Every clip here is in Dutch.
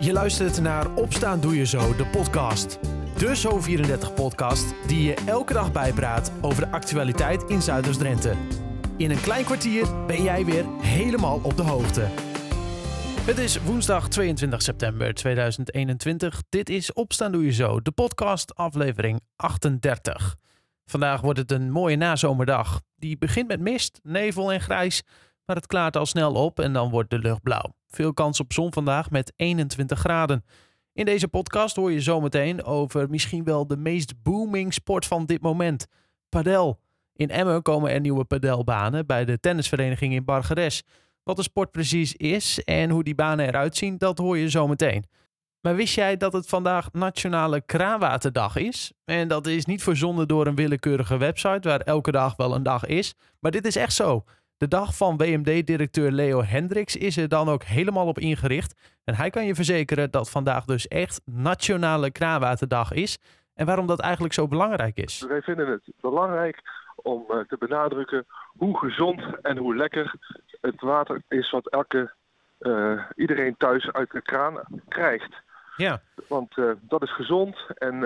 Je luistert naar Opstaan Doe Je Zo, de podcast. De Zo34-podcast die je elke dag bijpraat over de actualiteit in Zuiders-Drenthe. In een klein kwartier ben jij weer helemaal op de hoogte. Het is woensdag 22 september 2021. Dit is Opstaan Doe Je Zo, de podcast aflevering 38. Vandaag wordt het een mooie nazomerdag. Die begint met mist, nevel en grijs, maar het klaart al snel op en dan wordt de lucht blauw. Veel kans op zon vandaag met 21 graden. In deze podcast hoor je zometeen over misschien wel de meest booming sport van dit moment: padel. In Emmen komen er nieuwe padelbanen bij de tennisvereniging in Bargeres. Wat de sport precies is en hoe die banen eruit zien, dat hoor je zometeen. Maar wist jij dat het vandaag Nationale Kraanwaterdag is? En dat is niet verzonnen door een willekeurige website waar elke dag wel een dag is. Maar dit is echt zo. De dag van WMD-directeur Leo Hendricks is er dan ook helemaal op ingericht. En hij kan je verzekeren dat vandaag dus echt Nationale Kraanwaterdag is. En waarom dat eigenlijk zo belangrijk is. Wij vinden het belangrijk om uh, te benadrukken hoe gezond en hoe lekker het water is wat elke, uh, iedereen thuis uit de kraan krijgt. Ja. Want uh, dat is gezond en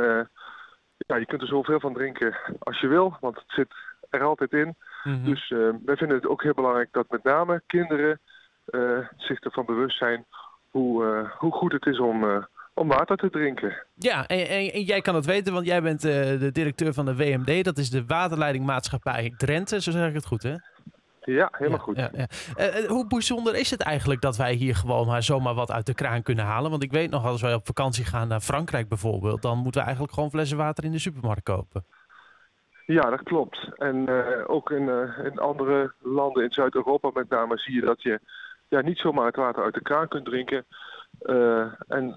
ja, je kunt er zoveel van drinken als je wil, want het zit er altijd in. Mm -hmm. Dus wij vinden het ook heel belangrijk dat met name kinderen zich ervan bewust zijn hoe, hoe goed het is om om water te drinken. Ja, en, en, en, jij kan het weten, want jij bent uh, de directeur van de WMD. Dat is de waterleidingmaatschappij Drenthe, zo zeg ik het goed, hè? Ja, helemaal ja, goed. Ja, ja. Uh, hoe bijzonder is het eigenlijk dat wij hier gewoon maar zomaar wat uit de kraan kunnen halen? Want ik weet nog, als wij op vakantie gaan naar Frankrijk bijvoorbeeld, dan moeten we eigenlijk gewoon flessen water in de supermarkt kopen. Ja, dat klopt. En uh, ook in, in andere landen in Zuid-Europa met name zie je dat je ja, niet zomaar het water uit de kraan kunt drinken. Uh, en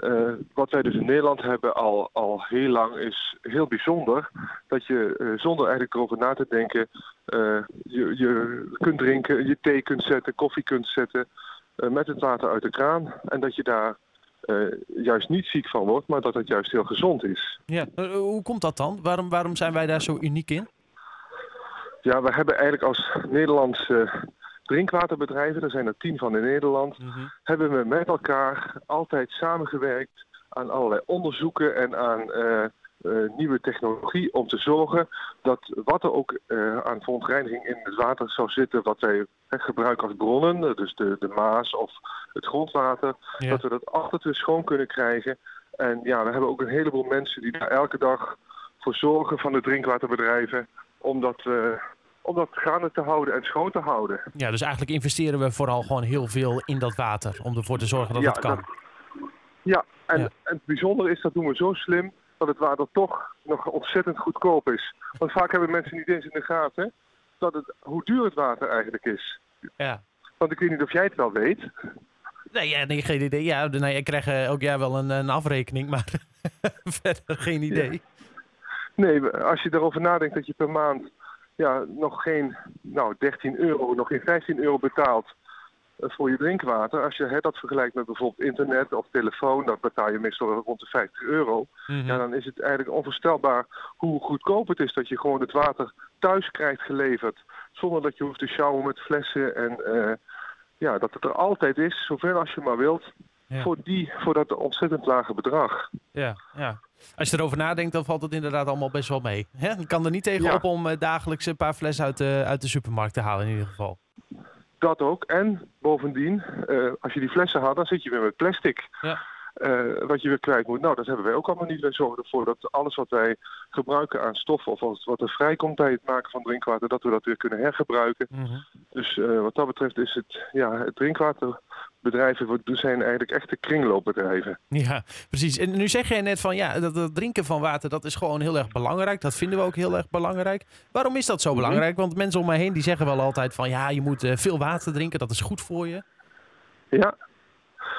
wat wij dus in Nederland hebben al, al heel lang is heel bijzonder. Dat je zonder eigenlijk erover na te denken je, je kunt drinken, je thee kunt zetten, koffie kunt zetten met het water uit de kraan. En dat je daar juist niet ziek van wordt, maar dat het juist heel gezond is. Ja, hoe komt dat dan? Waarom, waarom zijn wij daar zo uniek in? Ja, we hebben eigenlijk als Nederlandse drinkwaterbedrijven, er zijn er tien van in Nederland, mm -hmm. hebben we met elkaar altijd samengewerkt aan allerlei onderzoeken en aan uh, nieuwe technologie om te zorgen dat wat er ook uh, aan verontreiniging in het water zou zitten, wat wij gebruiken als bronnen, dus de, de Maas of het grondwater, ja. dat we dat altijd weer schoon kunnen krijgen. En ja, we hebben ook een heleboel mensen die daar elke dag voor zorgen van de drinkwaterbedrijven om dat om dat gaande te houden en schoon te houden. Ja, dus eigenlijk investeren we vooral gewoon heel veel in dat water om ervoor te zorgen dat ja, het kan. Dat, ja, en, ja. en het bijzondere is dat doen we zo slim dat het water toch nog ontzettend goedkoop is. Want vaak hebben mensen niet eens in de gaten dat het, hoe duur het water eigenlijk is. Ja. Want ik weet niet of jij het wel weet. Nee, ja, nee geen idee. Ja, nou, ik krijg uh, ook ja, wel een, een afrekening, maar verder geen idee. Ja. Nee, als je erover nadenkt dat je per maand ja, nog geen nou, 13 euro, nog geen 15 euro betaalt voor je drinkwater. Als je hè, dat vergelijkt met bijvoorbeeld internet of telefoon, dan betaal je meestal rond de 50 euro. Mm -hmm. Ja, dan is het eigenlijk onvoorstelbaar hoe goedkoop het is dat je gewoon het water thuis krijgt geleverd. Zonder dat je hoeft te sjouwen met flessen en uh, ja, dat het er altijd is, zoveel als je maar wilt. Ja. Voor, die, voor dat ontzettend lage bedrag. Ja, ja. Als je erover nadenkt, dan valt het inderdaad allemaal best wel mee. Hè? Je kan er niet tegen ja. op om uh, dagelijks een paar flessen uit de, uit de supermarkt te halen in ieder geval. Dat ook. En bovendien, uh, als je die flessen had, dan zit je weer met plastic. Ja. Uh, wat je weer kwijt moet. Nou, dat hebben wij ook allemaal niet. Wij zorgen ervoor dat alles wat wij gebruiken aan stoffen... of wat er vrijkomt bij het maken van drinkwater... dat we dat weer kunnen hergebruiken. Mm -hmm. Dus uh, wat dat betreft is het, ja, het drinkwaterbedrijven... zijn eigenlijk echte kringloopbedrijven. Ja, precies. En nu zeg jij net van... ja, dat drinken van water, dat is gewoon heel erg belangrijk. Dat vinden we ook heel erg belangrijk. Waarom is dat zo belangrijk? Mm -hmm. Want mensen om mij heen die zeggen wel altijd van... ja, je moet uh, veel water drinken, dat is goed voor je. Ja,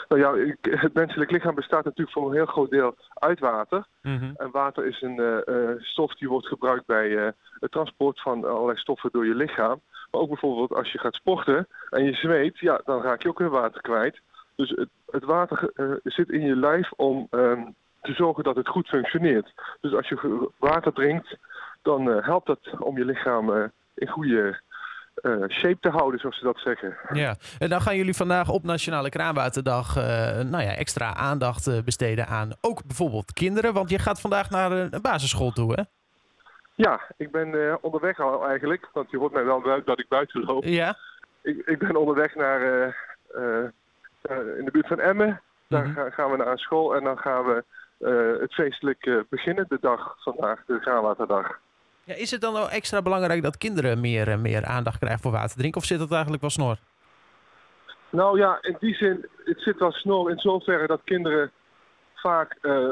nou ja, het menselijk lichaam bestaat natuurlijk voor een heel groot deel uit water. Mm -hmm. En water is een uh, uh, stof die wordt gebruikt bij uh, het transport van allerlei stoffen door je lichaam. Ook bijvoorbeeld als je gaat sporten en je zweet, ja, dan raak je ook weer water kwijt. Dus het, het water zit in je lijf om um, te zorgen dat het goed functioneert. Dus als je water drinkt, dan helpt dat om je lichaam in goede shape te houden, zoals ze dat zeggen. Ja, en dan gaan jullie vandaag op Nationale Kraanwaterdag nou ja, extra aandacht besteden aan ook bijvoorbeeld kinderen. Want je gaat vandaag naar een basisschool toe, hè? Ja, ik ben onderweg al eigenlijk. Want je hoort mij wel dat ik buiten loop. Ja? Ik, ik ben onderweg naar in de buurt van Emmen. Daar mhm. gaan we naar een school en dan gaan we het feestelijk beginnen, de dag vandaag, de Kraanwaterdag. Ja, is het dan wel extra belangrijk dat kinderen meer, meer aandacht krijgen voor water drinken? Of zit dat eigenlijk wel snor? Nou ja, in die zin, het zit wel snor in zoverre dat kinderen vaak, uh,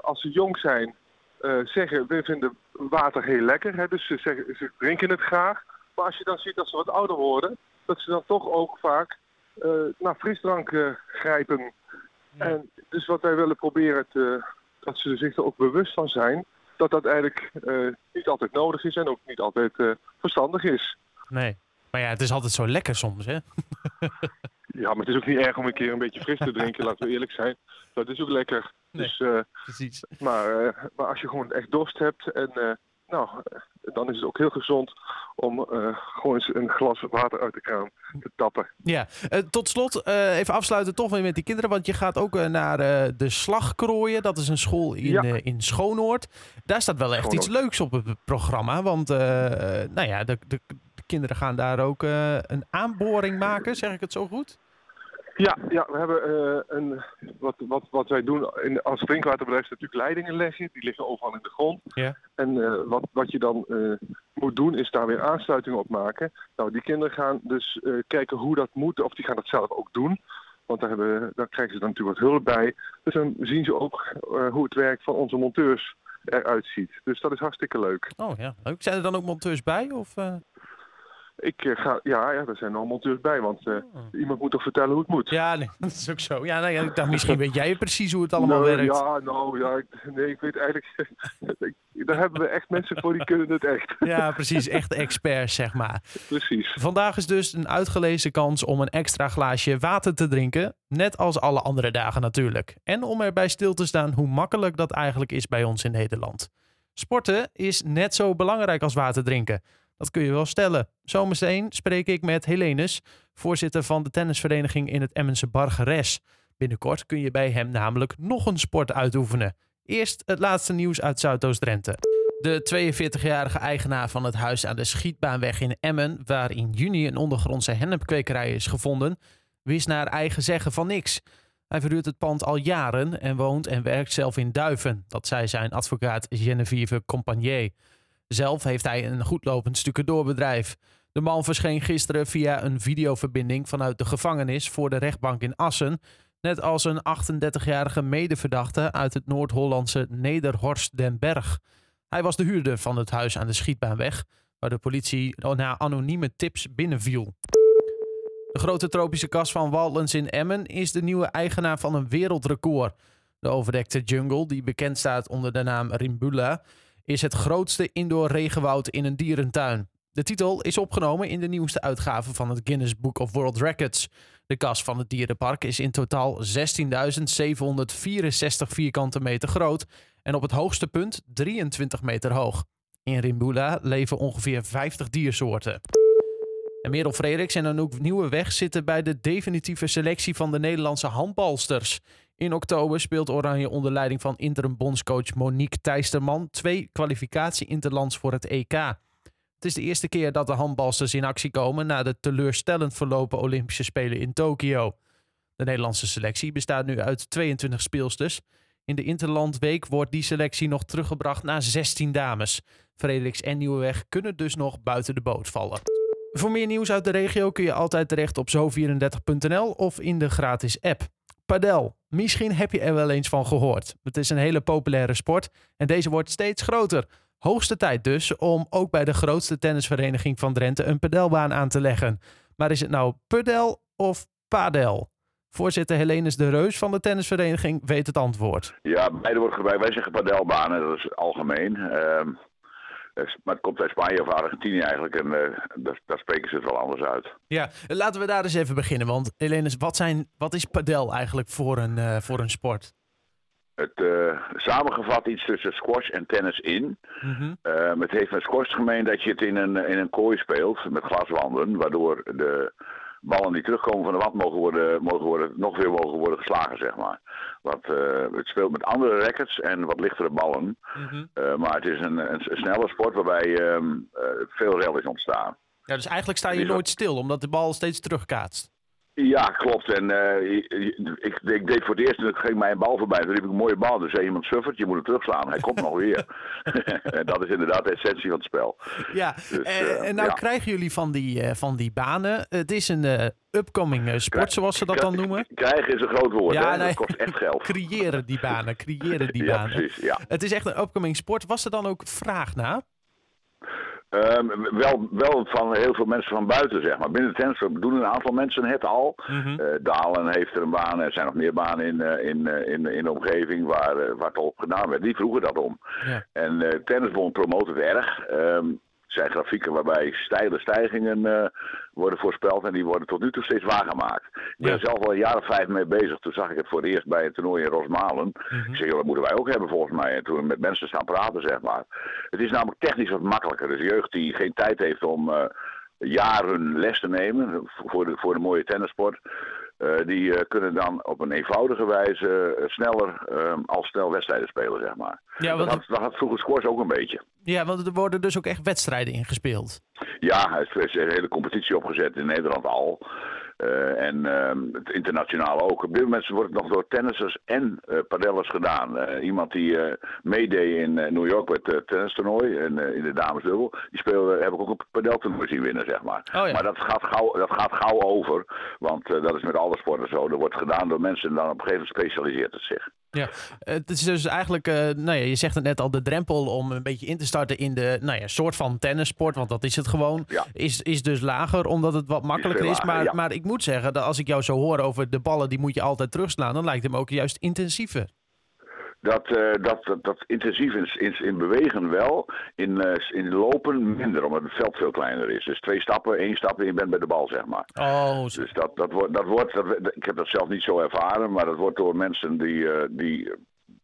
als ze jong zijn, uh, zeggen we vinden water heel lekker. Hè? Dus ze, zeggen, ze drinken het graag. Maar als je dan ziet dat ze wat ouder worden, dat ze dan toch ook vaak naar frisdrank grijpen. En dus wat wij willen proberen, te, dat ze zich er ook bewust van zijn dat dat eigenlijk uh, niet altijd nodig is en ook niet altijd verstandig is. Nee, maar ja, het is altijd zo lekker soms, hè? ja, maar het is ook niet erg om een keer een beetje fris te drinken, laten we eerlijk zijn. Dat is ook lekker. Nee, dus, uh, precies. Maar, maar als je gewoon echt dorst hebt en nou, dan is het ook heel gezond om gewoon eens een glas water uit de kraan te tappen. Ja, tot slot even afsluiten toch weer met die kinderen. Want je gaat ook naar de Slagkrooien. Dat is een school in, ja. in Schoonoord. Daar staat wel echt iets leuks op het programma. Want nou ja, de, de, de, kinderen gaan daar ook een aanboring maken. Zeg ik het zo goed? Ja, ja we hebben uh, een, wat, wat, wat wij doen in, als drinkwaterbedrijf is natuurlijk leidingen leggen. Die liggen overal in de grond. Ja. En uh, wat, wat je dan uh, moet doen is daar weer aansluitingen op maken. Nou, die kinderen gaan dus kijken hoe dat moet. Of die gaan dat zelf ook doen. Want daar, hebben, daar krijgen ze dan natuurlijk wat hulp bij. Dus dan zien ze ook hoe het werk van onze monteurs eruit ziet. Dus dat is hartstikke leuk. Oh ja, leuk. Zijn er dan ook monteurs bij? Of, ik uh, ga, ja, ja, er zijn nog monteurs bij, want uh, iemand moet toch vertellen hoe het moet. Ja, nee, dat is ook zo. Ja, nee, ik dacht, misschien weet jij precies hoe het allemaal nou, werkt. Ja, nou, ja, ik, nee, ik weet eigenlijk, daar hebben we echt mensen voor die kunnen het echt. ja, precies, echt experts, zeg maar. Precies. Vandaag is dus een uitgelezen kans om een extra glaasje water te drinken, net als alle andere dagen natuurlijk. En om erbij stil te staan hoe makkelijk dat eigenlijk is bij ons in Nederland. Sporten is net zo belangrijk als water drinken. Dat kun je wel stellen. Zometeen spreek ik met Helenus, voorzitter van de tennisvereniging in het Emmense Bargeres. Binnenkort kun je bij hem namelijk nog een sport uitoefenen. Eerst het laatste nieuws uit Zuidoost-Drenthe. De 42-jarige eigenaar van het huis aan de Schietbaanweg in Emmen, waar in juni een ondergrondse hennepkwekerij is gevonden, wist naar eigen zeggen van niks. Hij verhuurt het pand al jaren en woont en werkt zelf in Duiven. Dat zei zijn advocaat Genevieve Compagnier. Zelf heeft hij een goedlopend stucadoorbedrijf. De man verscheen gisteren via een videoverbinding vanuit de gevangenis voor de rechtbank in Assen. Net als een 38-jarige medeverdachte uit het Noord-Hollandse Nederhorst den Berg. Hij was de huurder van het huis aan de Schietbaanweg, waar de politie na anonieme tips binnenviel. De grote tropische kas van Waldens in Emmen is de nieuwe eigenaar van een wereldrecord. De overdekte jungle, die bekend staat onder de naam Rimbula, is het grootste indoor regenwoud in een dierentuin. De titel is opgenomen in de nieuwste uitgave van het Guinness Book of World Records. De kas van het dierenpark is in totaal 16.764 vierkante meter groot en op het hoogste punt 23 meter hoog. In Rimbula leven ongeveer 50 diersoorten. En Merel Frederiks en Anouk Nieuweweg zitten bij de definitieve selectie van de Nederlandse handbalsters. In oktober speelt Oranje onder leiding van interim bondscoach Monique Thijsterman twee kwalificatie-interlands voor het EK. Het is de eerste keer dat de handbalsters in actie komen na de teleurstellend verlopen Olympische Spelen in Tokio. De Nederlandse selectie bestaat nu uit 22 speelsters. In de Interlandweek wordt die selectie nog teruggebracht naar 16 dames. Frederiks en Nieuweweg kunnen dus nog buiten de boot vallen. Voor meer nieuws uit de regio kun je altijd terecht op zo34.nl of in de gratis app. Padel. Misschien heb je er wel eens van gehoord. Het is een hele populaire sport en deze wordt steeds groter. Hoogste tijd dus om ook bij de grootste tennisvereniging van Drenthe een padelbaan aan te leggen. Maar is het nou padel of padel? Voorzitter Helenus de Reus van de tennisvereniging weet het antwoord. Ja, beide wordt gebruikt. Wij zeggen padelbanen, dat is algemeen. Uh, maar het komt uit Spanje of Argentinië eigenlijk. En uh, daar, daar, spreken ze het wel anders uit. Ja, laten we daar eens even beginnen. Want Helene, wat, zijn, wat is padel eigenlijk voor een, uh, voor een sport? het uh, samengevat iets tussen squash en tennis in. Mm het heeft met squash gemeen dat je het in een, in een kooi speelt met glaswanden, waardoor de ballen die terugkomen van de wand mogen worden, mogen worden, nog weer mogen worden geslagen, zeg maar. Want, uh, het speelt met andere rackets en wat lichtere ballen. Mm maar het is een, een, snelle sport waarbij um, veel rel is ontstaan. Ja, dus eigenlijk sta je nooit stil, omdat de bal steeds terugkaatst. Ja, klopt. En uh, ik, ik, deed voor het eerst en het ging mij een bal voorbij. Toen riep ik een mooie bal. Dus zei iemand suffert, je moet hem terugslaan. Hij komt nog weer. en dat is inderdaad de essentie van het spel. Ja, dus, uh, en nou krijgen jullie van die, uh, van die banen. Het is een upcoming sport, zoals ze dat dan noemen. Krijgen is een groot woord. Ja, hè? Nee. Dat kost echt geld. creëren die banen, creëren die banen. Precies, ja. Het is echt een upcoming sport. Was er dan ook vraag naar? Um, wel, wel van heel veel mensen van buiten, zeg maar. Binnen tennis doen een aantal mensen het al. Mm Dalen heeft er een baan. Er zijn nog meer banen in, uh, in, uh, in, in de omgeving waar, uh, waar het al op gedaan werd. Die vroegen dat om. Ja. En Tennisbond promoot het erg. Um, zijn grafieken waarbij steile stijgingen uh, worden voorspeld en die worden tot nu toe steeds waargemaakt. Ik ben er zelf al een jaar of vijf mee bezig. Toen zag ik het voor het eerst bij het toernooi in Rosmalen. Mm Ik zeg, dat moeten wij ook hebben volgens mij. En toen met mensen staan praten, zeg maar. Het is namelijk technisch wat makkelijker. Dus jeugd die geen tijd heeft om uh, jaren les te nemen voor de, voor de mooie tennissport. Uh, die uh, kunnen dan op een eenvoudige wijze uh, sneller al snel wedstrijden spelen, zeg maar. Ja, want... dat, had, dat had vroeger squash ook een beetje. Ja, want er worden dus ook echt wedstrijden ingespeeld. Ja, er is een hele competitie opgezet in Nederland al. Uh, en uh, het internationaal ook. Op dit moment wordt het nog door tennissers en uh, padellers gedaan. Uh, iemand die meedeed in New York met het tennistoernooi en in de damesdubbel, die speelde, heb ik ook een padeltoernooi zien winnen, zeg maar. Oh, ja. Maar dat gaat, gauw, dat gaat gauw over, want dat is met alle sporten zo. Er wordt gedaan door mensen en dan op een gegeven moment specialiseert het zich. Ja, het is dus eigenlijk, nou ja, je zegt het net al, de drempel om een beetje in te starten in de nou ja, soort van tennissport, want dat is het gewoon, ja. is, is dus lager omdat het wat makkelijker is. maar, maar ik moet zeggen, dat als ik jou zo hoor over de ballen, die moet je altijd terugslaan, dan lijkt hem ook juist intensiever. Dat, uh, dat, dat, dat, intensief in, in, in, bewegen wel, in, uh, in lopen minder, omdat het veld veel kleiner is. Dus twee stappen, één stap en je bent bij de bal, zeg maar. Oh, Dus dat, dat, wordt, dat wordt, dat, ik heb dat zelf niet zo ervaren, maar dat wordt door mensen die, uh, die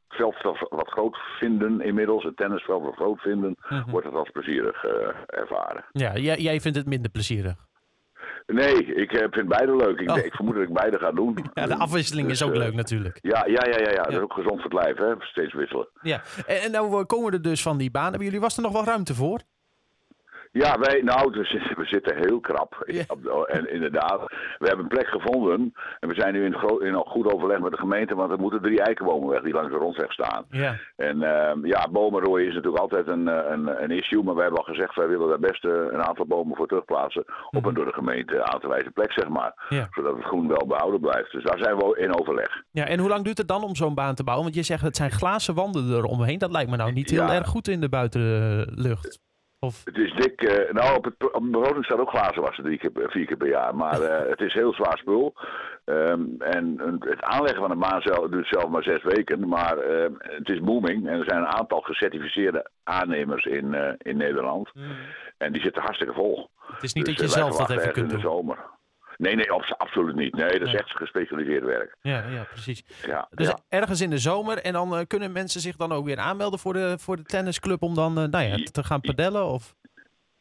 veld wat groot vinden inmiddels, het tennisveld wat groot vinden, -huh. wordt het als plezierig ervaren. Ja, jij, jij vindt het minder plezierig? Nee, ik eh, vind beide leuk. Ik, oh. ik, vermoed dat ik beide ga doen. Ja, de afwisseling is dus, ook uh, leuk natuurlijk. Ja, ja, ja, ja, ja. dat is ook gezond voor het lijf, hè? steeds wisselen. Ja, en, en nou komen we er dus van die baan. Hebben jullie, was er nog wel ruimte voor? Ja, wij, nou, we zitten heel krap. En inderdaad, we hebben een plek gevonden. En we zijn nu in, groot, in goed overleg met de gemeente, want er moeten drie eikenbomen weg die langs de rondweg staan. Ja. En uh, ja, bomenrooien is natuurlijk altijd een, eh, een, een, issue. Maar wij hebben al gezegd, wij willen daar best uh, een aantal bomen voor terugplaatsen. Op een mhm. door de gemeente aan te wijzen plek, zeg maar. Ja. Zodat het groen wel behouden blijft. Dus daar zijn we in overleg. Ja, en hoe lang duurt het dan om zo'n baan te bouwen? Want je zegt, het zijn glazen wanden eromheen. Dat lijkt me nou niet heel erg goed in de buitenlucht. Of? Het is dik. Uh, nou, op, het, op de bewoning staat ook glazen wassen drie keer, vier keer per jaar. Maar uh, het is heel zwaar spul. Um, en het aanleggen van een baan zelf, duurt zelf maar zes weken. Maar uh, het is booming. En er zijn een aantal gecertificeerde aannemers in, in Nederland. Mm. En die zitten hartstikke vol. Het is niet dus, dat je zelf dat even kunt doen. In de zomer. Nee, nee, absoluut niet. Nee, dat is echt gespecialiseerd werk. Ja, ja precies. Ja, dus ergens in de zomer. En dan uh, kunnen mensen zich dan ook weer aanmelden voor de, voor de tennisclub om dan uh, nou ja, te gaan padellen? Of?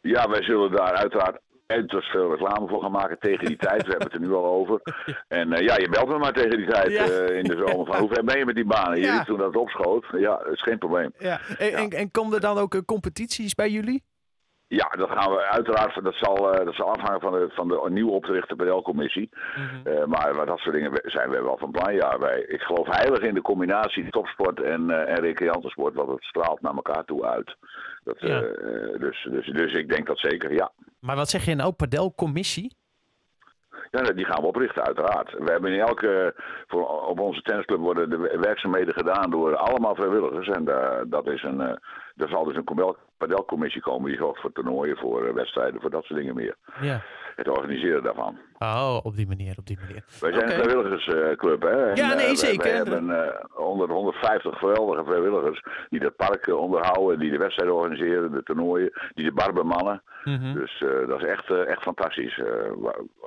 Ja, wij zullen daar uiteraard uiterst veel reclame voor gaan maken tegen die tijd. We hebben het er nu al over. En uh, ja, je belt me maar tegen die tijd ja. uh, in de zomer. Van, hoe ver ben je met die banen? Je ja. toen dat opschoot. Ja, dat is geen probleem. Ja. En, en, en komen er dan ook competities bij jullie? Ja, dat gaan we uiteraard. Dat zal, uh, dat zal afhangen van de, van de nieuw opgerichte PDL-commissie. Mm -hmm. uh, maar dat soort dingen zijn we wel van plan. Ja, wij, ik geloof heilig in de combinatie topsport en, uh, en recreantensport, want het straalt naar elkaar toe uit. Dat, ja. dus, dus, dus ik denk dat zeker, ja. Maar wat zeg je nou, PDL-commissie? Ja, die gaan we oprichten, uiteraard. We hebben in elke, voor, op onze tennisclub worden de werkzaamheden gedaan door allemaal vrijwilligers. En dat is een, er zal dus een padelcommissie komen die zorgt voor toernooien, voor uh, wedstrijden, voor dat soort dingen meer. Ja. Het organiseren daarvan. Oh, op die manier, op die manier. Wij zijn okay. een vrijwilligersclub, hè? En, ja, nee, uh, zeker. We hebben uh, 100, 150 geweldige vrijwilligers die het park onderhouden, die de wedstrijden organiseren, de toernooien, die de bar bemannen. Mm -hmm. Dus dat is echt, echt fantastisch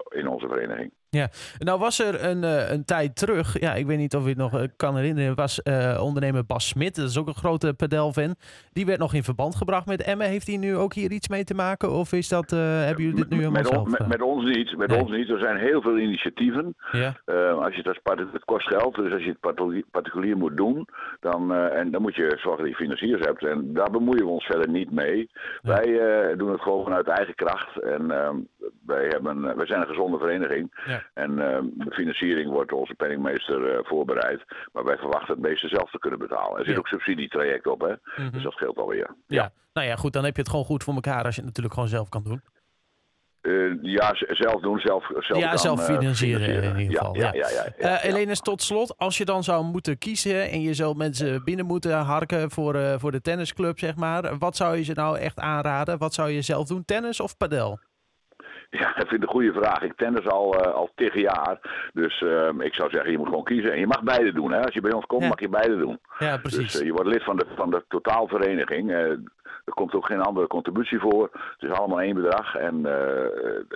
in onze vereniging. Ja, nou was er een, uh, een tijd terug, ja, ik weet niet of je het nog uh, kan herinneren, was uh, ondernemer Bas Smit, dat is ook een grote padelfan. Die werd nog in verband gebracht met Emmen. Heeft hij nu ook hier iets mee te maken of is dat, hebben jullie dit nu helemaal met, zelf? met, met, ons niet, met nee. ons niet. Er zijn heel veel initiatieven. Ja. als je het, als, het kost geld, dus als je het particulier moet doen, dan, en dan moet je zorgen dat je financiers hebt. En daar bemoeien we ons verder niet mee. Ja. Wij doen het gewoon vanuit eigen kracht en ehm, wij, hebben, wij zijn een gezonde vereniging. Ja. En uh, de financiering wordt door onze penningmeester uh, voorbereid. Maar wij verwachten het meeste zelf te kunnen betalen. Er zit ja. ook subsidietraject op, hè? Mm -hmm. dus dat scheelt alweer. Ja. ja, nou ja, goed, dan heb je het gewoon goed voor elkaar als je het natuurlijk gewoon zelf kan doen. Uh, ja, zelf doen, zelf, zelf Ja, zelf financieren, financieren, in ieder geval. Ja, ja, ja, ja, uh, Helene, tot slot, als je dan zou moeten kiezen en je zou mensen binnen moeten harken voor, voor de tennisclub, zeg maar. Wat zou je ze nou echt aanraden? Wat zou je zelf doen, tennis of padel? Ja, dat vind ik een goede vraag. Ik tennis al, uh, al tig jaar. Dus uh, ik zou zeggen, je moet gewoon kiezen. En je mag beide doen. Hè? Als je bij ons komt, ja. mag je beide doen. Ja, precies. Dus je wordt lid van de, van de totaalvereniging. er komt ook geen andere contributie voor. Het is allemaal één bedrag. En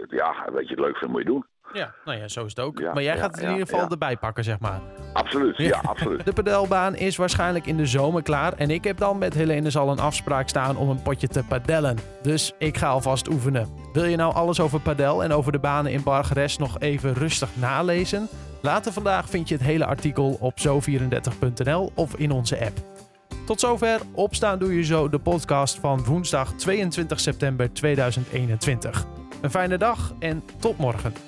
ja, wat je het leuk vindt, moet je doen. Ja, nou ja, zo is het ook. Ja, maar jij gaat het in ieder geval erbij pakken, zeg maar. Absoluut, ja, absoluut. De padelbaan is waarschijnlijk in de zomer klaar. En ik heb dan met Helene al een afspraak staan om een potje te padellen. Dus ik ga alvast oefenen. Wil je nou alles over padel en over de banen in Bargeres nog even rustig nalezen? Later vandaag vind je het hele artikel op zo34.nl of in onze app. Tot zover Opstaan Doe Je Zo, de podcast van woensdag 22 september 2021. Een fijne dag en tot morgen.